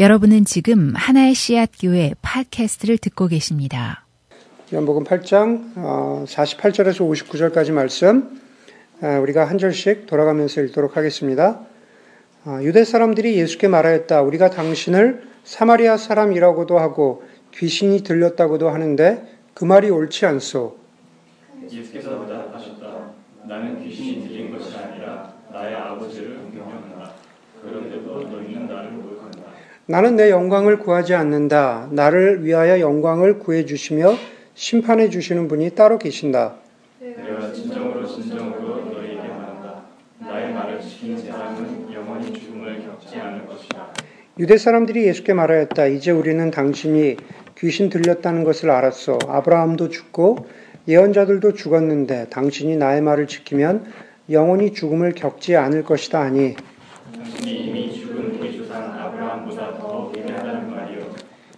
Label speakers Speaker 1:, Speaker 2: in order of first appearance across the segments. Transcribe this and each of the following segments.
Speaker 1: 여러분은 지금 하나의 씨앗 교회 팟캐스트를 듣고 계십니다.
Speaker 2: 연복음 8장 48절에서 59절까지 말씀 우리가 한 절씩 돌아가면서 읽도록 하겠습니다. 유대 사람들이 예수께 말하였다. 우리가 당신을 사마리아 사람이라고도 하고 귀신이 들렸다고도 하는데 그 말이 옳지 않소.
Speaker 3: 예수께서 대답하셨다. 나는 귀신이 들린 것이 아니라 나의 아버지를 경영한다. 그런데도 너희는 나를 모욕한다.
Speaker 2: 나는 내 영광을 구하지 않는다. 나를 위하여 영광을 구해 주시며 심판해 주시는 분이 따로 계신다.
Speaker 3: 내가 진정으로 진정으로 너희에게 말한다. 나의 말을 지키는 사람은 영원히 죽음을 겪지 않을 것이다.
Speaker 2: 유대 사람들이 예수께 말하였다. 이제 우리는 당신이 귀신 들렸다는 것을 알았어. 아브라함도 죽고 예언자들도 죽었는데 당신이 나의 말을 지키면 영원히 죽음을 겪지 않을 것이다 하니
Speaker 3: 당신이 이미 죽은 우리 조상 아브라함보다 더 위대하다는 말이요.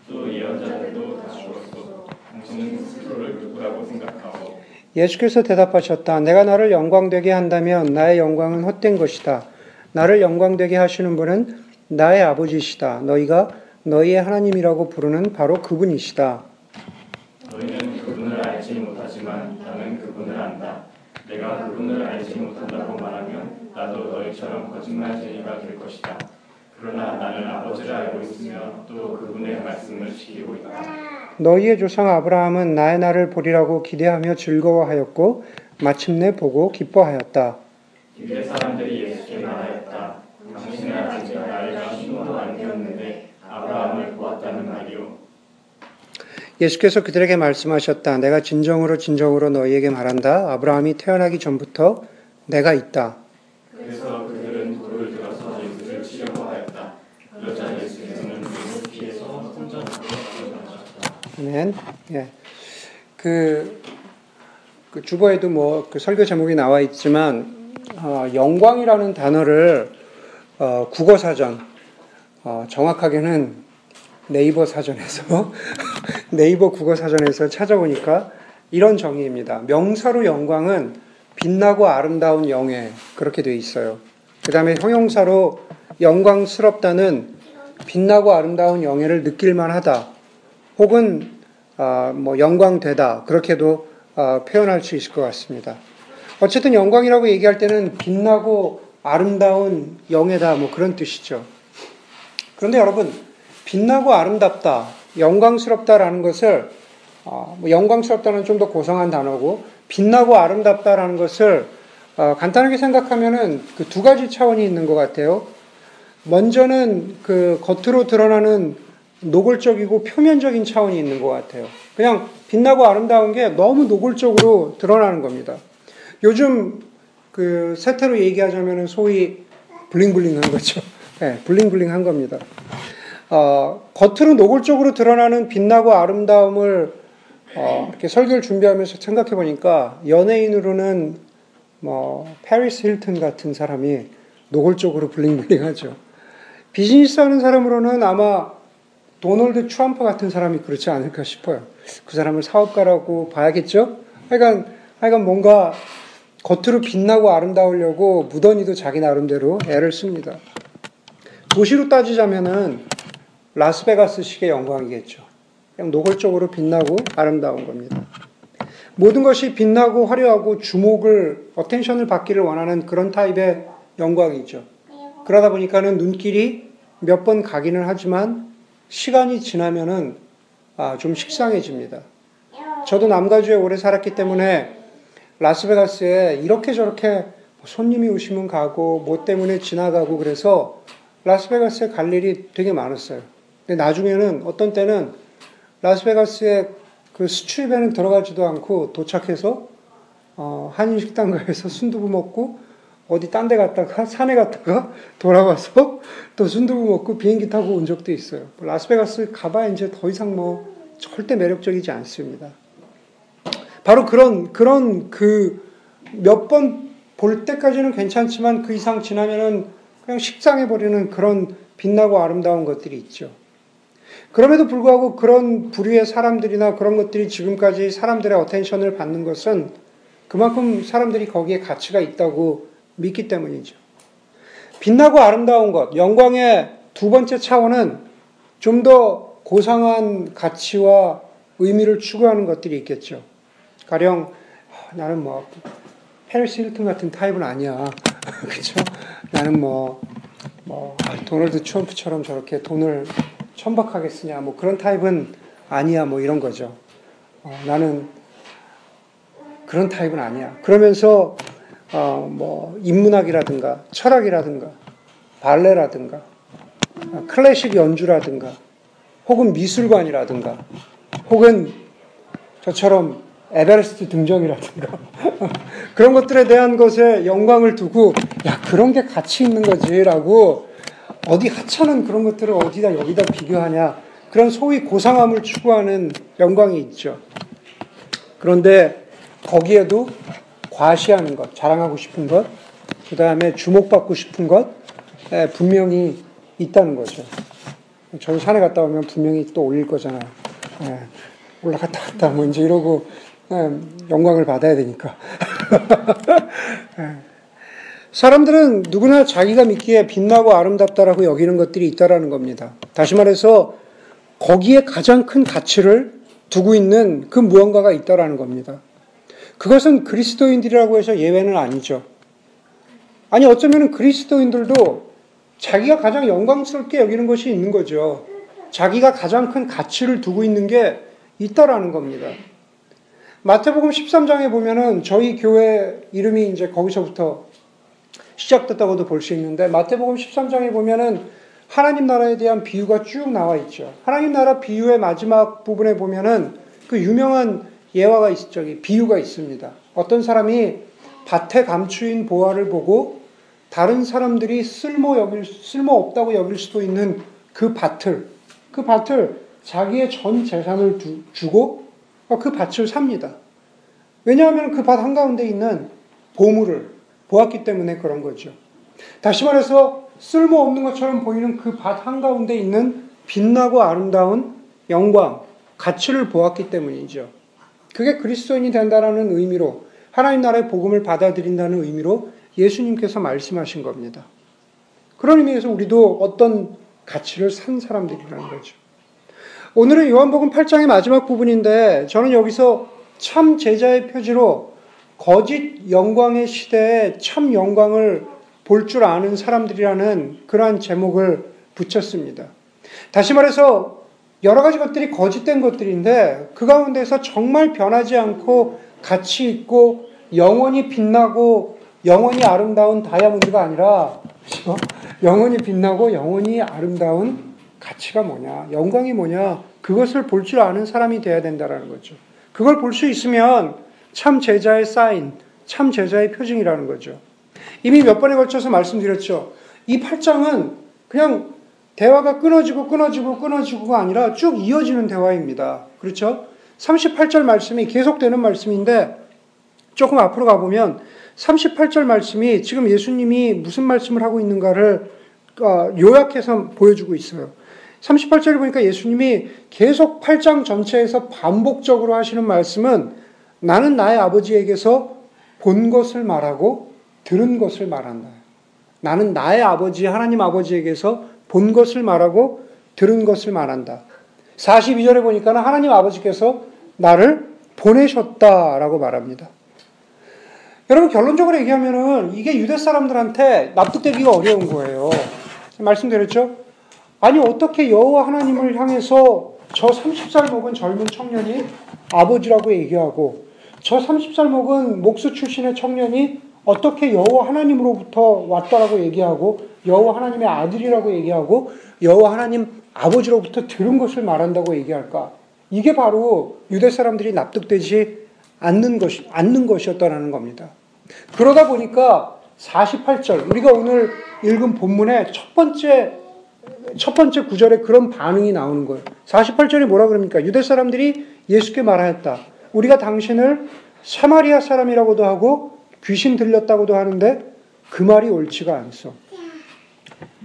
Speaker 3: 또 예언자들도 다 죽었어. 당신은 스스로를 누구라고 생각하오?
Speaker 2: 예수께서 대답하셨다. 내가 나를 영광되게 한다면 나의 영광은 헛된 것이다. 나를 영광되게 하시는 분은 나의 아버지시다. 너희가 너희의 하나님이라고 부르는 바로 그분이시다.
Speaker 3: 너희는 그분을 알지 못하지만 나는 그분을 안다. 내가 그분을 알지 못한다고 말하면 나도 너희처럼 거짓말쟁이가 될 것이다. 그러나 나는 아버지를 알고 있으며 또 그분의 말씀을 지키고 있다.
Speaker 2: 너희의 조상 아브라함은 나의 날을 보리라고 기대하며 즐거워하였고 마침내 보고 기뻐하였다.
Speaker 3: 유대 사람들이 예수께 말하였다. 당신은 아직 나이가 쉰도 안 되었는데 아브라함을 보았다는 말이오.
Speaker 2: 예수께서 그들에게 말씀하셨다. 내가 진정으로 진정으로 너희에게 말한다. 아브라함이 태어나기 전부터 내가 있다.
Speaker 3: 그래서 그들은 돌을 들어서 예수를 치려고 하였다. 그러자 예수께서는 눈을 피해서 손전으로 가셨다.
Speaker 2: 아멘. 예. 그, 그 주보에도 뭐 그 설교 제목이 나와 있지만 어, 영광이라는 단어를 어, 국어 사전 어, 정확하게는 네이버 사전에서 네이버 국어 사전에서 찾아보니까 이런 정의입니다. 명사로 영광은 빛나고 아름다운 영예 그렇게 되어 있어요. 그 다음에 형용사로 영광스럽다는 빛나고 아름다운 영예를 느낄 만하다. 혹은 어, 뭐 영광되다 그렇게도 어, 표현할 수 있을 것 같습니다. 어쨌든 영광이라고 얘기할 때는 빛나고 아름다운 영예다 뭐 그런 뜻이죠. 그런데 여러분 빛나고 아름답다, 영광스럽다라는 것을 어, 뭐 영광스럽다는 좀 더 고상한 단어고 빛나고 아름답다라는 것을 어, 간단하게 생각하면은 그 두 가지 차원이 있는 것 같아요. 먼저는 그 겉으로 드러나는 노골적이고 표면적인 차원이 있는 것 같아요. 그냥 빛나고 아름다운 게 너무 노골적으로 드러나는 겁니다. 요즘 그 세태로 얘기하자면 소위 블링블링한 거죠. 네, 블링블링한 겁니다. 어, 겉으로 노골적으로 드러나는 빛나고 아름다움을 어, 이렇게 설교를 준비하면서 생각해 보니까 연예인으로는 뭐 패리스 힐튼 같은 사람이 노골적으로 블링블링하죠. 비즈니스 하는 사람으로는 아마 도널드 트럼프 같은 사람이 그렇지 않을까 싶어요. 그 사람을 사업가라고 봐야겠죠? 하여간, 하여간 뭔가 겉으로 빛나고 아름다우려고 무던히도 자기 나름대로 애를 씁니다. 도시로 따지자면은 라스베가스식의 영광이겠죠. 그냥 노골적으로 빛나고 아름다운 겁니다. 모든 것이 빛나고 화려하고 주목을, attention을 받기를 원하는 그런 타입의 영광이죠. 그러다 보니까는 눈길이 몇 번 가기는 하지만 시간이 지나면은 아, 좀 식상해집니다. 저도 남가주에 오래 살았기 때문에 라스베가스에 이렇게 저렇게 손님이 오시면 가고 뭐 때문에 지나가고 그래서 라스베가스에 갈 일이 되게 많았어요. 근데 나중에는 어떤 때는 라스베가스에 그 수출입에는 들어가지도 않고 도착해서 어, 한인 식당가에서 순두부 먹고 어디 딴 데 갔다가 산에 갔다가 돌아와서 또 순두부 먹고 비행기 타고 온 적도 있어요. 라스베가스 가봐야 이제 더 이상 뭐 절대 매력적이지 않습니다. 바로 그런 그런 그 몇 번 볼 때까지는 괜찮지만 그 이상 지나면은 그냥 식상해 버리는 그런 빛나고 아름다운 것들이 있죠. 그럼에도 불구하고 그런 부류의 사람들이나 그런 것들이 지금까지 사람들의 attention을 받는 것은 그만큼 사람들이 거기에 가치가 있다고 믿기 때문이죠. 빛나고 아름다운 것, 영광의 두 번째 차원은 좀 더 고상한 가치와 의미를 추구하는 것들이 있겠죠. 가령 어, 나는 뭐 페리스 힐튼 같은 타입은 아니야. 그렇죠? 나는 뭐, 뭐 도널드 트럼프처럼 저렇게 돈을 천박하게 쓰냐 뭐 그런 타입은 아니야 뭐 이런 거죠. 어, 나는 그런 타입은 아니야. 그러면서 어, 뭐 인문학이라든가 철학이라든가 발레라든가 어, 클래식 연주라든가 혹은 미술관이라든가 혹은 저처럼 에베레스트 등정이라든가 그런 것들에 대한 것에 영광을 두고 야 그런 게 가치 있는 거지라고 어디 하찮은 그런 것들을 어디다 여기다 비교하냐 그런 소위 고상함을 추구하는 영광이 있죠. 그런데 거기에도 과시하는 것, 자랑하고 싶은 것, 그 다음에 주목받고 싶은 것, 분명히 있다는 거죠. 저도 산에 갔다 오면 분명히 또 올릴 거잖아요. 예, 올라갔다 갔다 뭐 이제 이러고 예, 영광을 받아야 되니까. 예. 사람들은 누구나 자기가 믿기에 빛나고 아름답다라고 여기는 것들이 있다라는 겁니다. 다시 말해서 거기에 가장 큰 가치를 두고 있는 그 무언가가 있다라는 겁니다. 그것은 그리스도인들이라고 해서 예외는 아니죠. 아니 어쩌면 그리스도인들도 자기가 가장 영광스럽게 여기는 것이 있는 거죠. 자기가 가장 큰 가치를 두고 있는 게 있다라는 겁니다. 마태복음 13장에 보면은 저희 교회 이름이 이제 거기서부터 시작됐다고도 볼 수 있는데 마태복음 13장에 보면은 하나님 나라에 대한 비유가 쭉 나와 있죠. 하나님 나라 비유의 마지막 부분에 보면은 그 유명한 예화가 있죠. 비유가 있습니다. 어떤 사람이 밭에 감추인 보화를 보고 다른 사람들이 쓸모 여길, 쓸모 없다고 여길 수도 있는 그 밭을, 그 밭을 자기의 전 재산을 두, 주고 그 밭을 삽니다. 왜냐하면 그 밭 한가운데 있는 보물을 보았기 때문에 그런 거죠. 다시 말해서 쓸모 없는 것처럼 보이는 그 밭 한가운데 있는 빛나고 아름다운 영광, 가치를 보았기 때문이죠. 그게 그리스도인이 된다는 의미로 하나님 나라의 복음을 받아들인다는 의미로 예수님께서 말씀하신 겁니다. 그런 의미에서 우리도 어떤 가치를 산 사람들이라는 거죠. 오늘은 요한복음 8장의 마지막 부분인데 저는 여기서 참 제자의 표지로 거짓 영광의 시대에 참 영광을 볼 줄 아는 사람들이라는 그러한 제목을 붙였습니다. 다시 말해서 여러 가지 것들이 거짓된 것들인데 그 가운데서 정말 변하지 않고 가치 있고 영원히 빛나고 영원히 아름다운 다이아몬드가 아니라? 영원히 빛나고 영원히 아름다운 가치가 뭐냐, 영광이 뭐냐, 그것을 볼 줄 아는 사람이 되어야 된다는 거죠. 그걸 볼 수 있으면 참 제자의 사인, 참 제자의 표징이라는 거죠. 이미 몇 번에 걸쳐서 말씀드렸죠. 이 8장은 그냥 대화가 끊어지고 끊어지고 끊어지고가 아니라 쭉 이어지는 대화입니다. 그렇죠? 38절 말씀이 계속되는 말씀인데 조금 앞으로 가보면 38절 말씀이 지금 예수님이 무슨 말씀을 하고 있는가를 어, 요약해서 보여주고 있어요. 38절에 보니까 예수님이 계속 8장 전체에서 반복적으로 하시는 말씀은 나는 나의 아버지에게서 본 것을 말하고 들은 것을 말한다. 나는 나의 아버지, 하나님 아버지에게서 본 것을 말하고 들은 것을 말한다. 42절에 보니까 하나님 아버지께서 나를 보내셨다라고 말합니다. 여러분 결론적으로 얘기하면은 이게 유대 사람들한테 납득되기가 어려운 거예요. 말씀드렸죠? 아니 어떻게 여호와 하나님을 향해서 저 30살 먹은 젊은 청년이 아버지라고 얘기하고 저 30살 먹은 목수 출신의 청년이 어떻게 여호와 하나님으로부터 왔다라고 얘기하고 여호와 하나님의 아들이라고 얘기하고 여호와 하나님 아버지로부터 들은 것을 말한다고 얘기할까? 이게 바로 유대 사람들이 납득되지 않는 것이 않는 것이었다라는 겁니다. 그러다 보니까 48절 우리가 오늘 읽은 본문의 첫 번째 첫 번째 구절에 그런 반응이 나오는 거예요. 48절에 뭐라 그럽니까? 유대 사람들이 예수께 말하였다. 우리가 당신을 사마리아 사람이라고도 하고 귀신 들렸다고도 하는데 그 말이 옳지가 않소.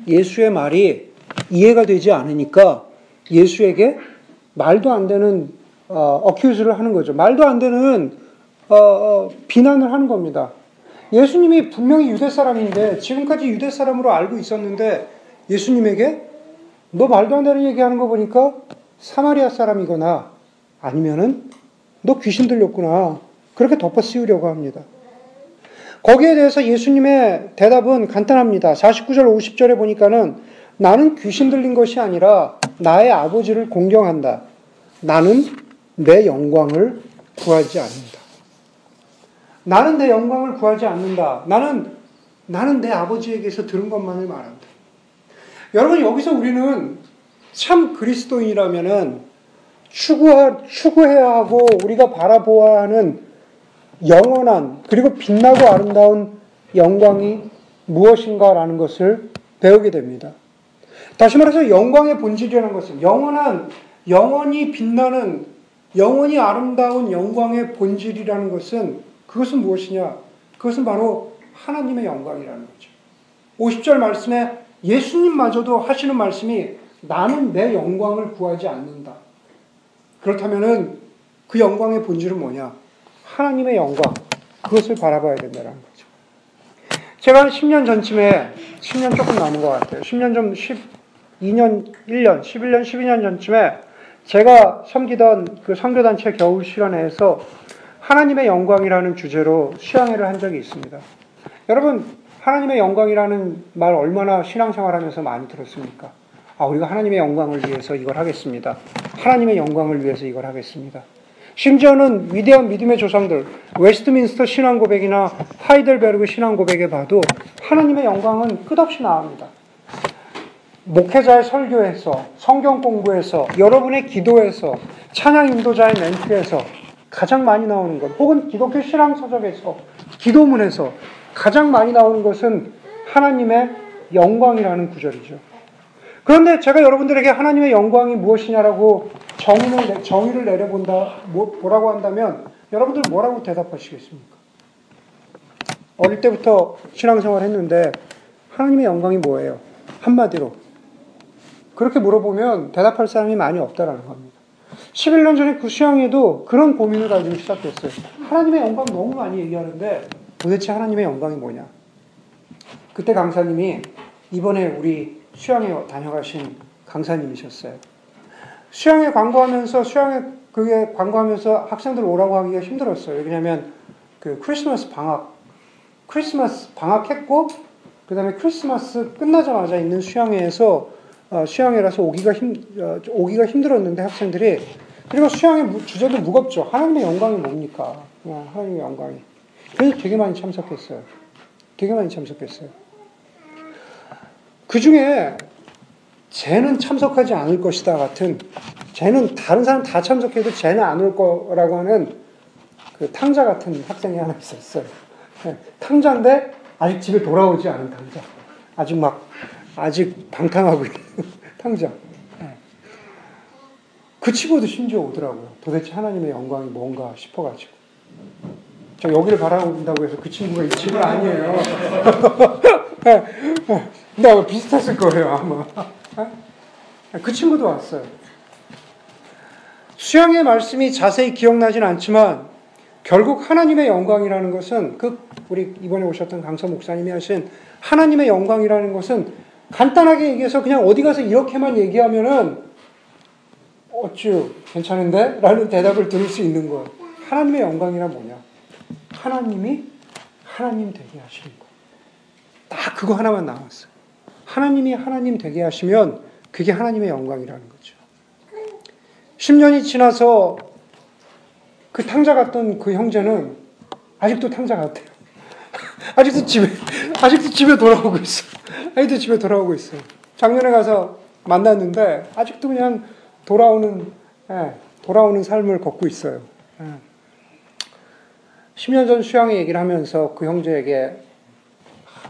Speaker 2: 예수의 말이 이해가 되지 않으니까 예수에게 말도 안 되는 어, 어큐즈를 하는 거죠. 말도 안 되는 어, 어, 비난을 하는 겁니다. 예수님이 분명히 유대 사람인데 지금까지 유대 사람으로 알고 있었는데 예수님에게 너 말도 안 되는 얘기하는 거 보니까 사마리아 사람이거나 아니면은 너 귀신 들렸구나. 그렇게 덮어 씌우려고 합니다. 거기에 대해서 예수님의 대답은 간단합니다. 49절, 50절에 보니까는 나는 귀신 들린 것이 아니라 나의 아버지를 공경한다. 나는 내 영광을 구하지 않는다. 나는 내 영광을 구하지 않는다. 나는, 나는 내 아버지에게서 들은 것만을 말한다. 여러분, 여기서 우리는 참 그리스도인이라면은 추구하, 추구해야 하고 우리가 바라보아야 하는 영원한 그리고 빛나고 아름다운 영광이 무엇인가라는 것을 배우게 됩니다. 다시 말해서 영광의 본질이라는 것은 영원한 영원히 빛나는 영원히 아름다운 영광의 본질이라는 것은 그것은 무엇이냐? 그것은 바로 하나님의 영광이라는 거죠. 50절 말씀에 예수님마저도 하시는 말씀이 나는 내 영광을 구하지 않는다. 그렇다면은 그 영광의 본질은 뭐냐? 하나님의 영광. 그것을 바라봐야 된다는 거죠. 제가 한 10년 전쯤에, 10년 조금 남은 것 같아요. 10년 좀, 12년, 1년, 11년, 12년 전쯤에 제가 섬기던 그 선교단체 겨울 실현회에서 하나님의 영광이라는 주제로 수양회를 한 적이 있습니다. 여러분, 하나님의 영광이라는 말 얼마나 신앙생활하면서 많이 들었습니까? 아, 우리가 하나님의 영광을 위해서 이걸 하겠습니다. 하나님의 영광을 위해서 이걸 하겠습니다. 심지어는 위대한 믿음의 조상들, 웨스트민스터 신앙 고백이나 하이델베르그 신앙 고백에 봐도 하나님의 영광은 끝없이 나옵니다. 목회자의 설교에서, 성경 공부에서, 여러분의 기도에서, 찬양 인도자의 멘트에서 가장 많이 나오는 것, 혹은 기독교 신앙 서적에서, 기도문에서 가장 많이 나오는 것은 하나님의 영광이라는 구절이죠. 그런데 제가 여러분들에게 하나님의 영광이 무엇이냐라고 정의를, 정의를 내려본다, 뭐, 뭐라고 한다면 여러분들 뭐라고 대답하시겠습니까? 어릴 때부터 신앙생활 했는데 하나님의 영광이 뭐예요? 한마디로. 그렇게 물어보면 대답할 사람이 많이 없다라는 겁니다. 11년 전에 그 수양에도 그런 고민을 가지고 시작했어요. 하나님의 영광 너무 많이 얘기하는데 도대체 하나님의 영광이 뭐냐? 그때 강사님이 이번에 우리 수양에 다녀가신 강사님이셨어요. 수양에 광고하면서 수양에 그게 광고하면서 학생들 오라고 하기가 힘들었어요. 왜냐하면 그 크리스마스 방학 크리스마스 방학했고 그 다음에 크리스마스 끝나자마자 있는 수양회에서 어, 수양회라서 오기가 힘 어, 오기가 힘들었는데 학생들이 그리고 수양의 주제도 무겁죠. 하나님의 영광이 뭡니까? 하나님의 영광이. 그래서 되게 많이 참석했어요. 되게 많이 참석했어요. 그 중에 쟤는 참석하지 않을 것이다 같은 쟤는 다른 사람 다 참석해도 쟤는 안 올 거라고 하는 그 탕자 같은 학생이 하나 있었어요. 네, 탕자인데 아직 집에 돌아오지 않은 탕자. 아직 막 아직 방탕하고 있는 탕자. 네. 그 친구도 심지어 오더라고요. 도대체 하나님의 영광이 뭔가 싶어가지고. 저 여기를 바라본다고 해서 그 친구가 이 친구는 아니에요. 네. 근데 아마 비슷했을 거예요, 아마. 그 친구도 왔어요. 수양의 말씀이 자세히 기억나진 않지만 결국 하나님의 영광이라는 것은 그 우리 이번에 오셨던 강서 목사님이 하신 하나님의 영광이라는 것은 간단하게 얘기해서 그냥 어디 가서 이렇게만 얘기하면은 어쭈 괜찮은데? 라는 대답을 들을 수 있는 거. 하나님의 영광이란 뭐냐? 하나님이 하나님 되게 하시는 거. 딱 그거 하나만 남았어요. 하나님이 하나님 되게 하시면 그게 하나님의 영광이라는 거죠. 10년이 지나서 그 탕자 같던 그 형제는 아직도 탕자 같아요. 아직도 집에, 아직도 집에 돌아오고 있어. 아직도 집에 돌아오고 있어요. 작년에 가서 만났는데 아직도 그냥 돌아오는, 예, 돌아오는 삶을 걷고 있어요. 예. 10년 전 수양의 얘기를 하면서 그 형제에게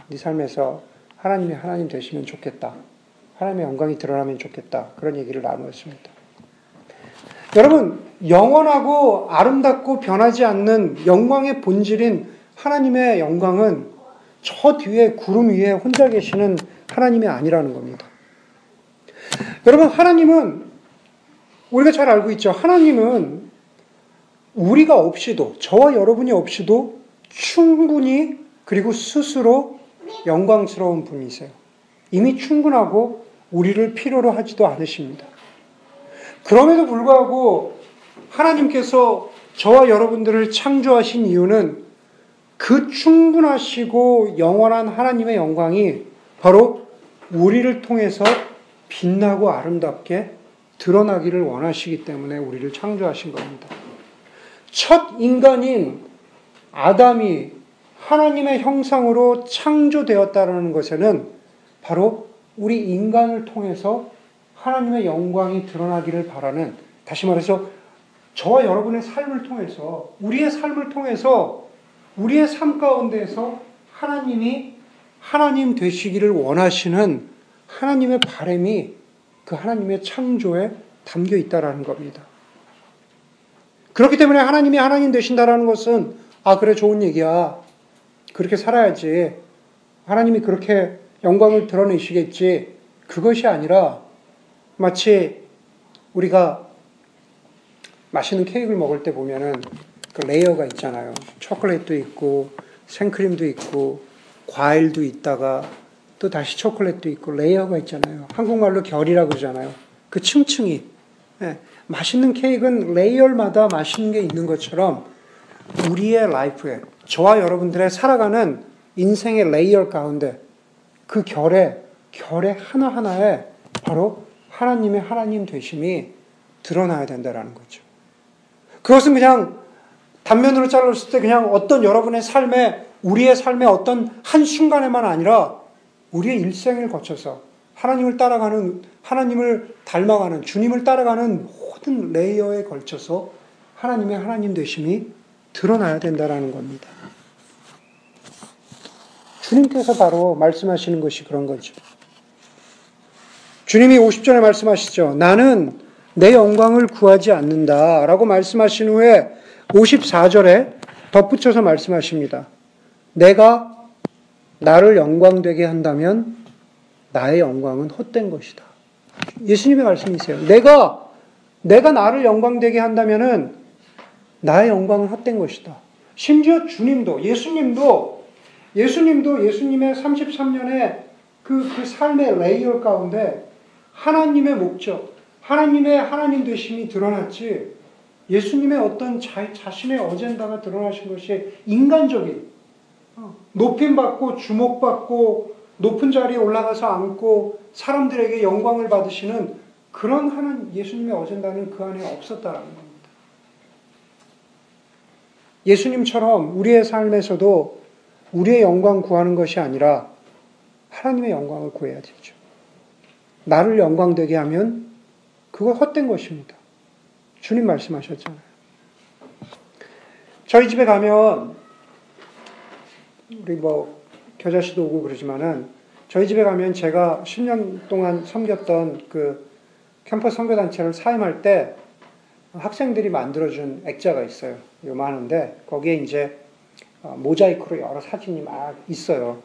Speaker 2: 네 삶에서 하나님이 하나님 되시면 좋겠다. 하나님의 영광이 드러나면 좋겠다. 그런 얘기를 나누었습니다. 여러분, 영원하고 아름답고 변하지 않는 영광의 본질인 하나님의 영광은 저 뒤에 구름 위에 혼자 계시는 하나님이 아니라는 겁니다. 여러분, 하나님은 우리가 잘 알고 있죠. 하나님은 우리가 없이도, 저와 여러분이 없이도 충분히 그리고 스스로 영광스러운 분이세요. 이미 충분하고 우리를 필요로 하지도 않으십니다. 그럼에도 불구하고 하나님께서 저와 여러분들을 창조하신 이유는 그 충분하시고 영원한 하나님의 영광이 바로 우리를 통해서 빛나고 아름답게 드러나기를 원하시기 때문에 우리를 창조하신 겁니다. 첫 인간인 아담이 하나님의 형상으로 창조되었다는 것에는 바로 우리 인간을 통해서 하나님의 영광이 드러나기를 바라는 다시 말해서 저와 여러분의 삶을 통해서 우리의 삶을 통해서 우리의 삶 가운데에서 하나님이 하나님 되시기를 원하시는 하나님의 바램이 그 하나님의 창조에 담겨 있다라는 겁니다. 그렇기 때문에 하나님이 하나님 되신다라는 것은 아 그래 좋은 얘기야. 그렇게 살아야지. 하나님이 그렇게 영광을 드러내시겠지. 그것이 아니라 마치 우리가 맛있는 케이크를 먹을 때 보면은 그 layer가 있잖아요. 초콜릿도 있고 생크림도 있고 과일도 있다가 또 다시 초콜릿도 있고 layer가 있잖아요. 한국말로 결이라고 그러잖아요. 그 층층이. 네. 맛있는 케이크는 layer마다 맛있는 게 있는 것처럼 우리의 life에 저와 여러분들의 살아가는 인생의 layer 가운데 그 결에 결의 하나하나에 바로 하나님의 하나님 되심이 드러나야 된다라는 거죠. 그것은 그냥 단면으로 잘랐을 때 그냥 어떤 여러분의 삶에 우리의 삶의 어떤 한 순간에만 아니라 우리의 일생을 거쳐서 하나님을 따라가는 하나님을 닮아가는 주님을 따라가는 모든 레이어에 걸쳐서 하나님의 하나님 되심이 드러나야 된다라는 겁니다. 주님께서 바로 말씀하시는 것이 그런 거죠. 주님이 50절에 말씀하시죠. 나는 내 영광을 구하지 않는다. 라고 말씀하신 후에 54절에 덧붙여서 말씀하십니다. 내가 나를 영광되게 한다면 나의 영광은 헛된 것이다. 예수님의 말씀이세요. 내가 내가 나를 영광되게 한다면은 나의 영광은 헛된 것이다. 심지어 주님도 예수님도 예수님도 예수님의 33년의 그, 그 삶의 레이어 가운데 하나님의 목적, 하나님의 하나님 되심이 드러났지 예수님의 어떤 자, 자신의 어젠다가 드러나신 것이 인간적인 어, 높임받고 주목받고 높은 자리에 올라가서 앉고 사람들에게 영광을 받으시는 그런 하는 예수님의 어젠다는 그 안에 없었다라는 겁니다. 예수님처럼 우리의 삶에서도 우리의 영광 구하는 것이 아니라 하나님의 영광을 구해야 되죠. 나를 영광되게 하면 그거 헛된 것입니다. 주님 말씀하셨잖아요. 저희 집에 가면 우리 뭐 겨자씨도 오고 그러지만은 저희 집에 가면 제가 10년 동안 섬겼던 그 캠퍼스 선교단체를 사임할 때 학생들이 만들어준 액자가 있어요. 요만한데 거기에 이제 어, 모자이크로 여러 사진이 막 있어요.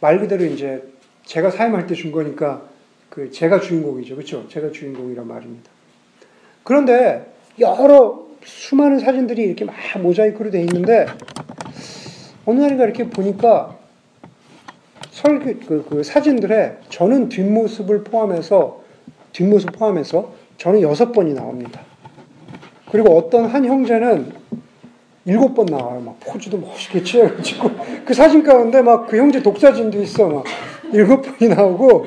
Speaker 2: 말 그대로 이제 제가 사임할 때 준 거니까 그 제가 주인공이죠. 그렇죠? 제가 주인공이란 말입니다. 그런데 여러 수많은 사진들이 이렇게 막 모자이크로 돼 있는데 어느 날인가 이렇게 보니까 설교 그, 그 사진들에 저는 뒷모습을 포함해서 뒷모습 포함해서 저는 여섯 번이 나옵니다. 그리고 어떤 한 형제는 일곱 번 나와요. 막 포즈도 멋있게 취해가지고 그 사진 가운데 막 그 형제 독사진도 있어. 막 일곱 번이 나오고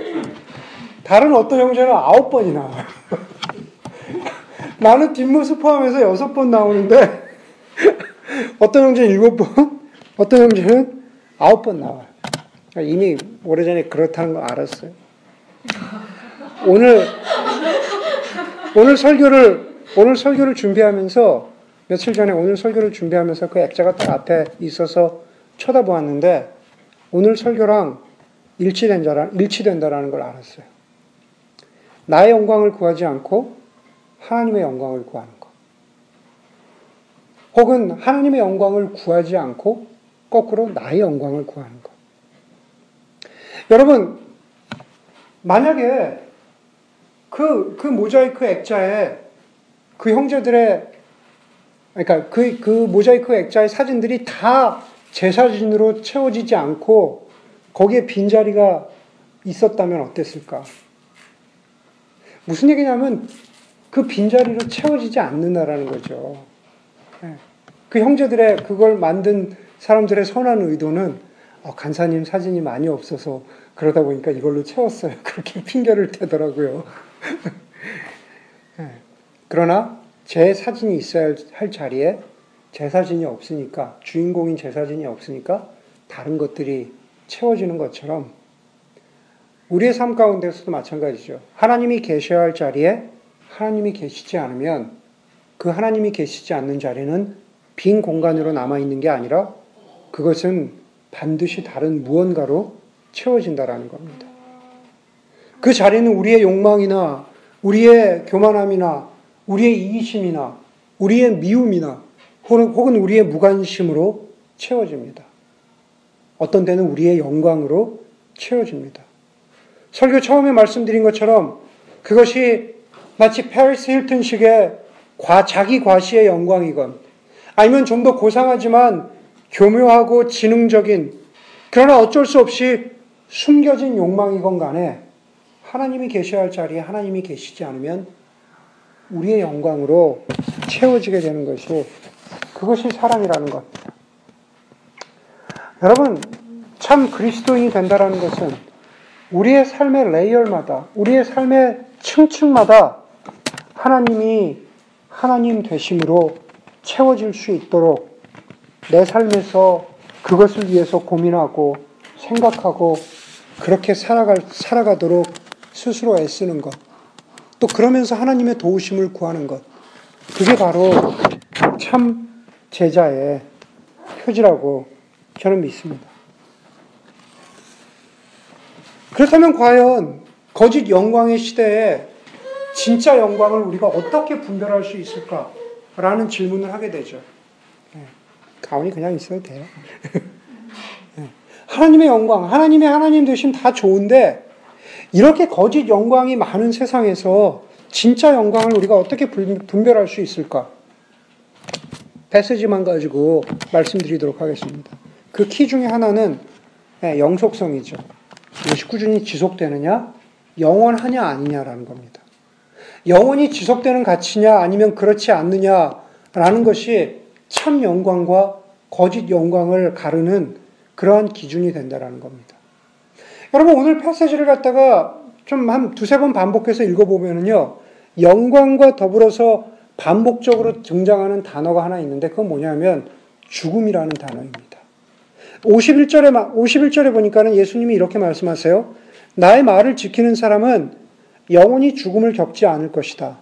Speaker 2: 다른 어떤 형제는 아홉 번이 나와요. 나는 뒷모습 포함해서 여섯 번 나오는데 어떤 형제는 일곱 번, 어떤 형제는 아홉 번 나와요. 이미 오래전에 그렇다는 걸 알았어요. 오늘 오늘 설교를 오늘 설교를 준비하면서 며칠 전에 오늘 설교를 준비하면서 그 액자가 딱 앞에 있어서 쳐다보았는데 오늘 설교랑 일치된다라, 일치된다라는 걸 알았어요. 나의 영광을 구하지 않고 하나님의 영광을 구하는 것. 혹은 하나님의 영광을 구하지 않고 거꾸로 나의 영광을 구하는 것. 여러분, 만약에 그, 그 모자이크 액자에 그 형제들의, 그러니까 그, 그 모자이크 액자의 사진들이 다 제 사진으로 채워지지 않고 거기에 빈자리가 있었다면 어땠을까? 무슨 얘기냐면 그 빈자리로 채워지지 않는다라는 거죠. 예. 그 형제들의 그걸 만든 사람들의 선한 의도는 어, 간사님 사진이 많이 없어서 그러다 보니까 이걸로 채웠어요. 그렇게 핑계를 대더라고요. 예. 그러나 제 사진이 있어야 할 자리에 제 사진이 없으니까 주인공인 제 사진이 없으니까 다른 것들이 채워지는 것처럼 우리의 삶 가운데서도 마찬가지죠. 하나님이 계셔야 할 자리에 하나님이 계시지 않으면 그 하나님이 계시지 않는 자리는 빈 공간으로 남아 있는 게 아니라 그것은 반드시 다른 무언가로 채워진다라는 겁니다. 그 자리는 우리의 욕망이나 우리의 교만함이나 우리의 이기심이나 우리의 미움이나 혹은 우리의 무관심으로 채워집니다. 어떤 때는 우리의 영광으로 채워집니다. 설교 처음에 말씀드린 것처럼 그것이 마치 페리스 힐튼식의 과, 자기 과시의 영광이건 아니면 좀 더 고상하지만 교묘하고 지능적인 그러나 어쩔 수 없이 숨겨진 욕망이건 간에 하나님이 계셔야 할 자리에 하나님이 계시지 않으면 우리의 영광으로 채워지게 되는 것이 그것이 사랑이라는 겁니다. 여러분, 참 그리스도인이 된다라는 것은 우리의 삶의 레이얼마다, 우리의 삶의 층층마다 하나님이 하나님 되심으로 채워질 수 있도록 내 삶에서 그것을 위해서 고민하고 생각하고 그렇게 살아갈, 살아가도록 스스로 애쓰는 것. 또 그러면서 하나님의 도우심을 구하는 것. 그게 바로 참 제자의 표지라고 저는 믿습니다. 그렇다면 과연 거짓 영광의 시대에 진짜 영광을 우리가 어떻게 분별할 수 있을까라는 질문을 하게 되죠. 네. 가운이 그냥 있어도 돼요. 네. 하나님의 영광, 하나님의 하나님 되심 다 좋은데 이렇게 거짓 영광이 많은 세상에서 진짜 영광을 우리가 어떻게 분별할 수 있을까? 패스지만 가지고 말씀드리도록 하겠습니다. 그 키 중에 하나는 네, 영속성이죠. 이것이 꾸준히 지속되느냐, 영원하냐 아니냐라는 겁니다. 영원히 지속되는 가치냐 아니면 그렇지 않느냐라는 것이 참 영광과 거짓 영광을 가르는 그러한 기준이 된다라는 겁니다. 여러분 오늘 패시지를 갖다가 좀 한 두세 번 반복해서 읽어보면요. 영광과 더불어서 반복적으로 등장하는 단어가 하나 있는데 그건 뭐냐면 죽음이라는 단어입니다. 51절에, 51절에 보니까는 예수님이 이렇게 말씀하세요. 나의 말을 지키는 사람은 영원히 죽음을 겪지 않을 것이다.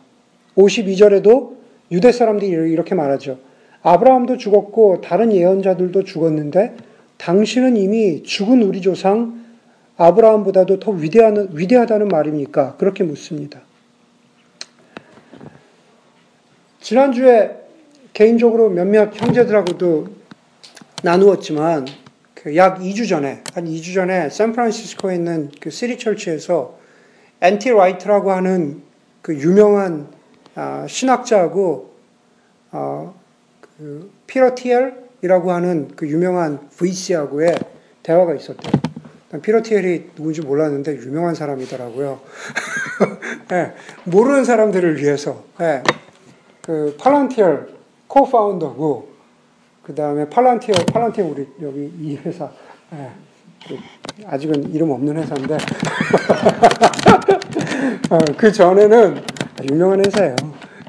Speaker 2: 52절에도 유대 사람들이 이렇게 말하죠. 아브라함도 죽었고 다른 예언자들도 죽었는데 당신은 이미 죽은 우리 조상 아브라함보다도 더 위대한, 위대하다는 말입니까? 그렇게 묻습니다. 지난주에 개인적으로 몇몇 형제들하고도 나누었지만 그 약 2주 전에, 한 2주 전에 샌프란시스코에 있는 그 City Church에서 N.T. Wright라고 하는 그 유명한 아, 신학자하고 어, 그 피러 티엘이라고 하는 그 유명한 VC하고의 대화가 있었대요. 피러 티엘이 누군지 몰랐는데 유명한 사람이더라고요. 네, 모르는 사람들을 위해서 네, 그 팔란티얼 코파운더고 그 다음에 팔란티어, 팔란티어 우리 여기 이 회사, 예, 그 아직은 이름 없는 회사인데, 어, 그 전에는, 유명한 회사예요.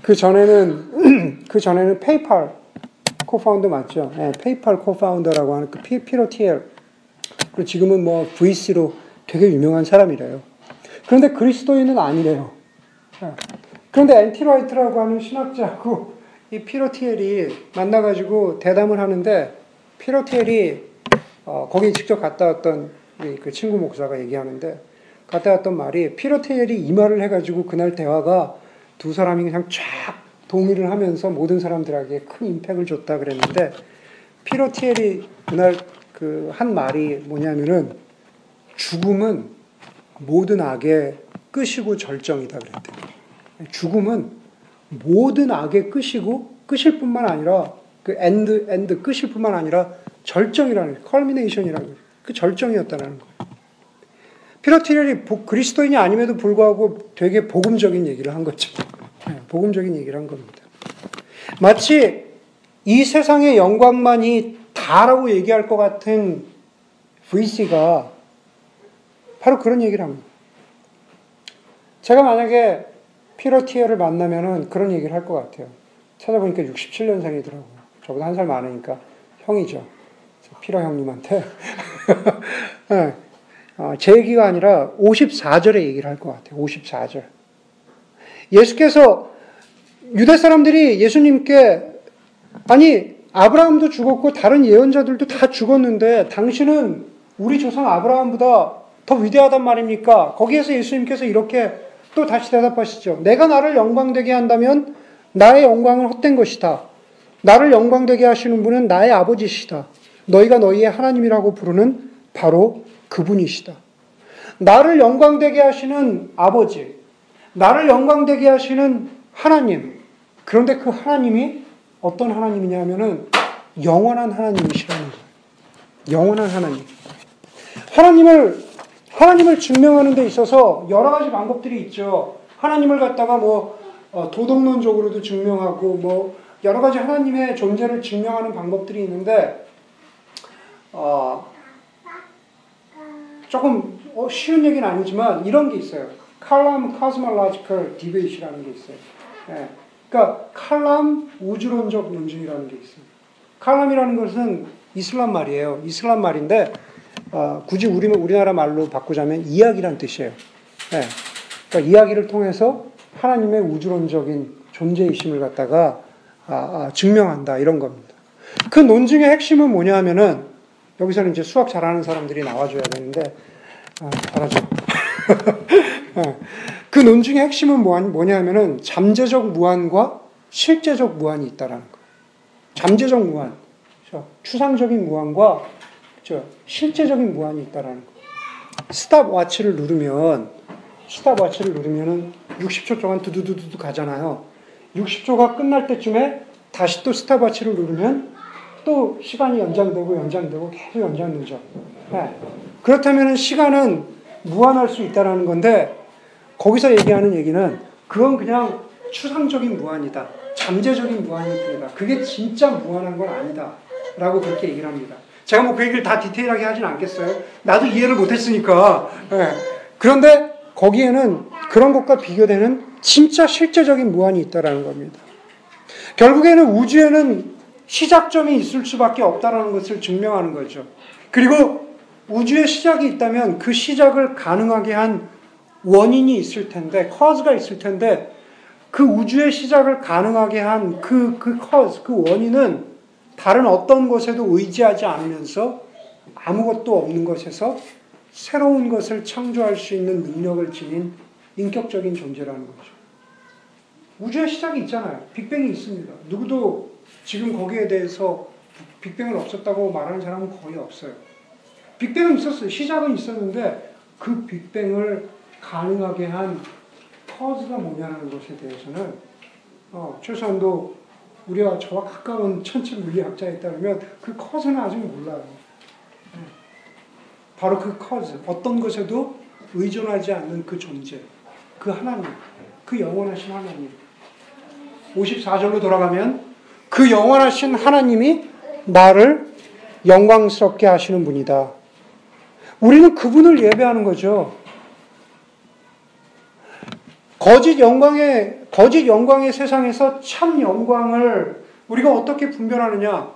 Speaker 2: 그 전에는, 그 전에는 페이팔 co-founder 맞죠? 예, 페이팔 co-founder라고 하는 그 피, Peter Thiel. 그리고 지금은 뭐 VC로 되게 유명한 사람이래요. 그런데 그리스도인은 아니래요. 예. 그런데 N.T. Wright라고 하는 신학자하고 이 Peter Thiel이 만나가지고 대담을 하는데 Peter Thiel이 어, 거기 직접 갔다 왔던 그 친구 목사가 얘기하는데 갔다 왔던 말이 Peter Thiel이 이 말을 해가지고 그날 대화가 두 사람이 그냥 쫙 동의를 하면서 모든 사람들에게 큰 impact를 줬다 그랬는데 Peter Thiel이 그날 그 한 말이 뭐냐면은 죽음은 모든 악의 끝이고 절정이다 그랬대요. 죽음은 모든 악의 끝이고 끝일 뿐만 아니라 그 end end 끝일 뿐만 아니라 절정이라는 culmination이라는 그 절정이었다는 거예요. 피러티렐이 그리스도인이 아님에도 불구하고 되게 복음적인 얘기를 한 거죠. 네, 복음적인 얘기를 한 겁니다. 마치 이 세상의 영광만이 다라고 얘기할 것 같은 VC가 바로 그런 얘기를 합니다. 제가 만약에 피러티어를 만나면은 그런 얘기를 할 것 같아요. 찾아보니까 67년생이더라고요. 저보다 한 살 많으니까 형이죠. 피러 형님한테. 네. 어, 제 얘기가 아니라 54절에 얘기를 할 것 같아요. 54절. 예수께서 유대 사람들이 예수님께 아니 아브라함도 죽었고 다른 예언자들도 다 죽었는데 당신은 우리 조상 아브라함보다 더 위대하단 말입니까? 거기에서 예수님께서 이렇게 또 다시 대답하시죠. 내가 나를 영광되게 한다면 나의 영광은 헛된 것이다. 나를 영광되게 하시는 분은 나의 아버지시다. 너희가 너희의 하나님이라고 부르는 바로 그분이시다. 나를 영광되게 하시는 아버지, 나를 영광되게 하시는 하나님. 그런데 그 하나님이 어떤 하나님이냐면은 영원한 하나님이시라는 거예요. 영원한 하나님. 하나님을 하나님을 증명하는 데 있어서 여러 가지 방법들이 있죠. 하나님을 갖다가 뭐 어, 도덕론적으로도 증명하고 뭐 여러 가지 하나님의 존재를 증명하는 방법들이 있는데 어, 조금 어, 쉬운 얘기는 아니지만 이런 게 있어요. 칼람 카스멀라지컬 디베이시라는 게 있어요. 예. 그러니까 칼람 우주론적 논증이라는 게 있어요. 칼람이라는 것은 이슬람 말이에요. 이슬람 말인데 어, 굳이 우리 우리나라 말로 바꾸자면 이야기란 뜻이에요. 예. 그러니까 이야기를 통해서 하나님의 우주론적인 존재이심을 갖다가 아, 아, 증명한다 이런 겁니다. 그 논증의 핵심은 뭐냐 하면은 여기서는 이제 수학 잘하는 사람들이 나와줘야 되는데 아, 잘하죠. 어. 그 논증의 핵심은 뭐냐 하면은 잠재적 무한과 실제적 무한이 있다라는 거. 잠재적 무한? 추상적인 무한과? 실제적인 무한이 있다라는 거. 스탑 와치를 누르면 스탑 와치를 누르면은 60초 동안 두두두두 가잖아요. 60초가 끝날 때쯤에 다시 또 스탑 와치를 누르면 또 시간이 연장되고 연장되고 계속 연장되죠. 네. 그렇다면 시간은 무한할 수 있다라는 건데 거기서 얘기하는 얘기는 그건 그냥 추상적인 무한이다. 잠재적인 무한일 뿐이다. 그게 진짜 무한한 건 아니다. 라고 그렇게 얘기를 합니다. 제가 뭐 그 얘기를 다 디테일하게 하진 않겠어요. 나도 이해를 못했으니까. 네. 그런데 거기에는 그런 것과 비교되는 진짜 실제적인 무한이 있다라는 겁니다. 결국에는 우주에는 시작점이 있을 수밖에 없다라는 것을 증명하는 거죠. 그리고 우주에 시작이 있다면 그 시작을 가능하게 한 원인이 있을 텐데, 커즈가 있을 텐데, 그 우주의 시작을 가능하게 한 그, 그 커즈, 그 원인은 다른 어떤 것에도 의지하지 않으면서 아무것도 없는 것에서 새로운 것을 창조할 수 있는 능력을 지닌 인격적인 존재라는 거죠. 우주의 시작이 있잖아요. 빅뱅이 있습니다. 누구도 지금 거기에 대해서 빅뱅은 없었다고 말하는 사람은 거의 없어요. 빅뱅은 있었어요. 시작은 있었는데 그 빅뱅을 가능하게 한 커즈가 뭐냐는 것에 대해서는 어, 최소한도 우리와 저와 가까운 천체 물리학자에 따르면 그 커즈는 아직 몰라요. 네. 바로 그 커즈, 어떤 것에도 의존하지 않는 그 존재, 그 하나님, 그 영원하신 하나님. 54절로 돌아가면 그 영원하신 하나님이 나를 영광스럽게 하시는 분이다. 우리는 그분을 예배하는 거죠. 거짓 영광의, 거짓 영광의 세상에서 참 영광을 우리가 어떻게 분별하느냐?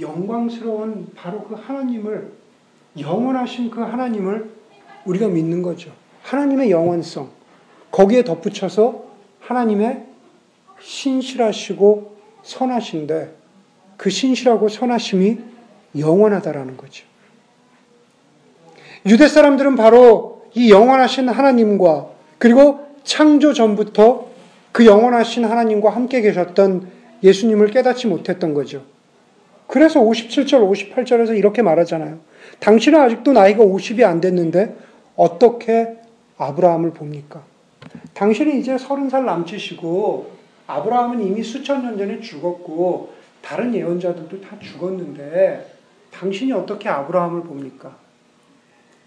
Speaker 2: 영광스러운 바로 그 하나님을, 영원하신 그 하나님을 우리가 믿는 거죠. 하나님의 영원성. 거기에 덧붙여서 하나님의 신실하시고 선하신데 그 신실하고 선하심이 영원하다라는 거죠. 유대 사람들은 바로 이 영원하신 하나님과 그리고 창조 전부터 그 영원하신 하나님과 함께 계셨던 예수님을 깨닫지 못했던 거죠. 그래서 57절, 58절에서 이렇게 말하잖아요. 당신은 아직도 나이가 50이 안 됐는데 어떻게 아브라함을 봅니까? 당신이 이제 30살 남짓이고 아브라함은 이미 수천 년 전에 죽었고 다른 예언자들도 다 죽었는데 당신이 어떻게 아브라함을 봅니까?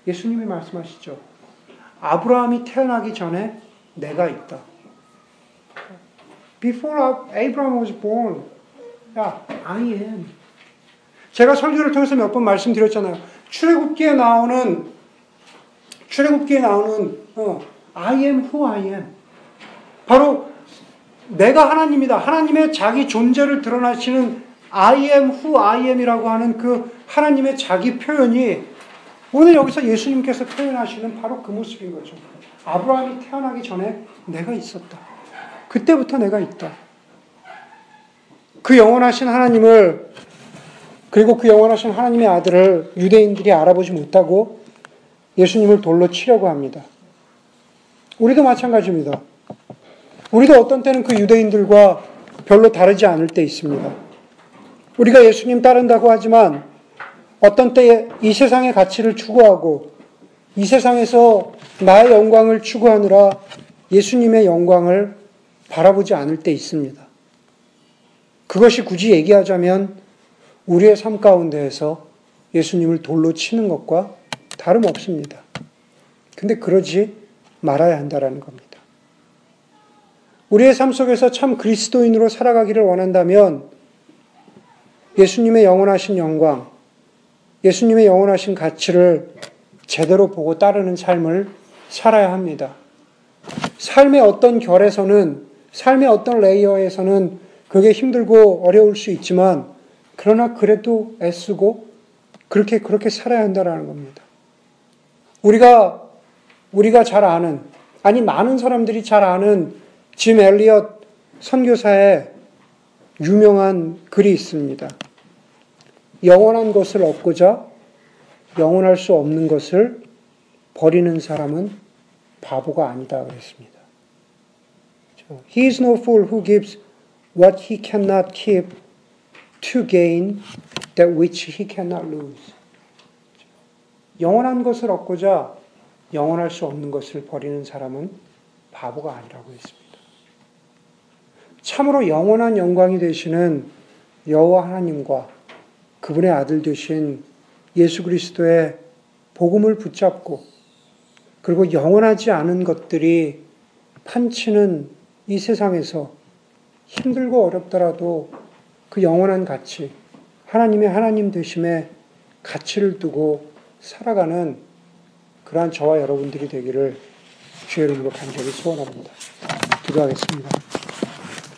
Speaker 2: 예수님이 말씀하시죠. 아브라함이 태어나기 전에 내가 있다. Before Abraham was born, 야, I am. 제가 설교를 통해서 몇 번 말씀드렸잖아요. 출애굽기에 나오는 출애굽기에 나오는 어, I am who I am. 바로 내가 하나님이다. 하나님의 자기 존재를 드러나시는 I am who I am이라고 하는 그 하나님의 자기 표현이 오늘 여기서 예수님께서 표현하시는 바로 그 모습인 거죠. 아브라함이 태어나기 전에 내가 있었다. 그때부터 내가 있다. 그 영원하신 하나님을 그리고 그 영원하신 하나님의 아들을 유대인들이 알아보지 못하고 예수님을 돌로 치려고 합니다. 우리도 마찬가지입니다. 우리도 어떤 때는 그 유대인들과 별로 다르지 않을 때 있습니다. 우리가 예수님 따른다고 하지만 어떤 때에 이 세상의 가치를 추구하고 이 세상에서 나의 영광을 추구하느라 예수님의 영광을 바라보지 않을 때 있습니다. 그것이 굳이 얘기하자면 우리의 삶 가운데에서 예수님을 돌로 치는 것과 다름없습니다. 근데 그러지 말아야 한다라는 겁니다. 우리의 삶 속에서 참 그리스도인으로 살아가기를 원한다면 예수님의 영원하신 영광, 예수님의 영원하신 가치를 제대로 보고 따르는 삶을 살아야 합니다. 삶의 어떤 결에서는, 삶의 어떤 레이어에서는 그게 힘들고 어려울 수 있지만, 그러나 그래도 애쓰고 그렇게, 그렇게 살아야 한다는 겁니다. 우리가, 우리가 잘 아는, 아니, 많은 사람들이 잘 아는 짐 엘리엇 선교사의 유명한 글이 있습니다. 영원한 것을 얻고자 영원할 수 없는 것을 버리는 사람은 바보가 아니다 그랬습니다. He is no fool who gives what he cannot keep to gain that which he cannot lose. 영원한 것을 얻고자 영원할 수 없는 것을 버리는 사람은 바보가 아니라고 했습니다. 참으로 영원한 영광이 되시는 여호와 하나님과 그분의 아들 되신 예수 그리스도의 복음을 붙잡고 그리고 영원하지 않은 것들이 판치는 이 세상에서 힘들고 어렵더라도 그 영원한 가치, 하나님의 하나님 되심의 가치를 두고 살아가는 그러한 저와 여러분들이 되기를 주의 이름으로 간절히 소원합니다. 기도하겠습니다.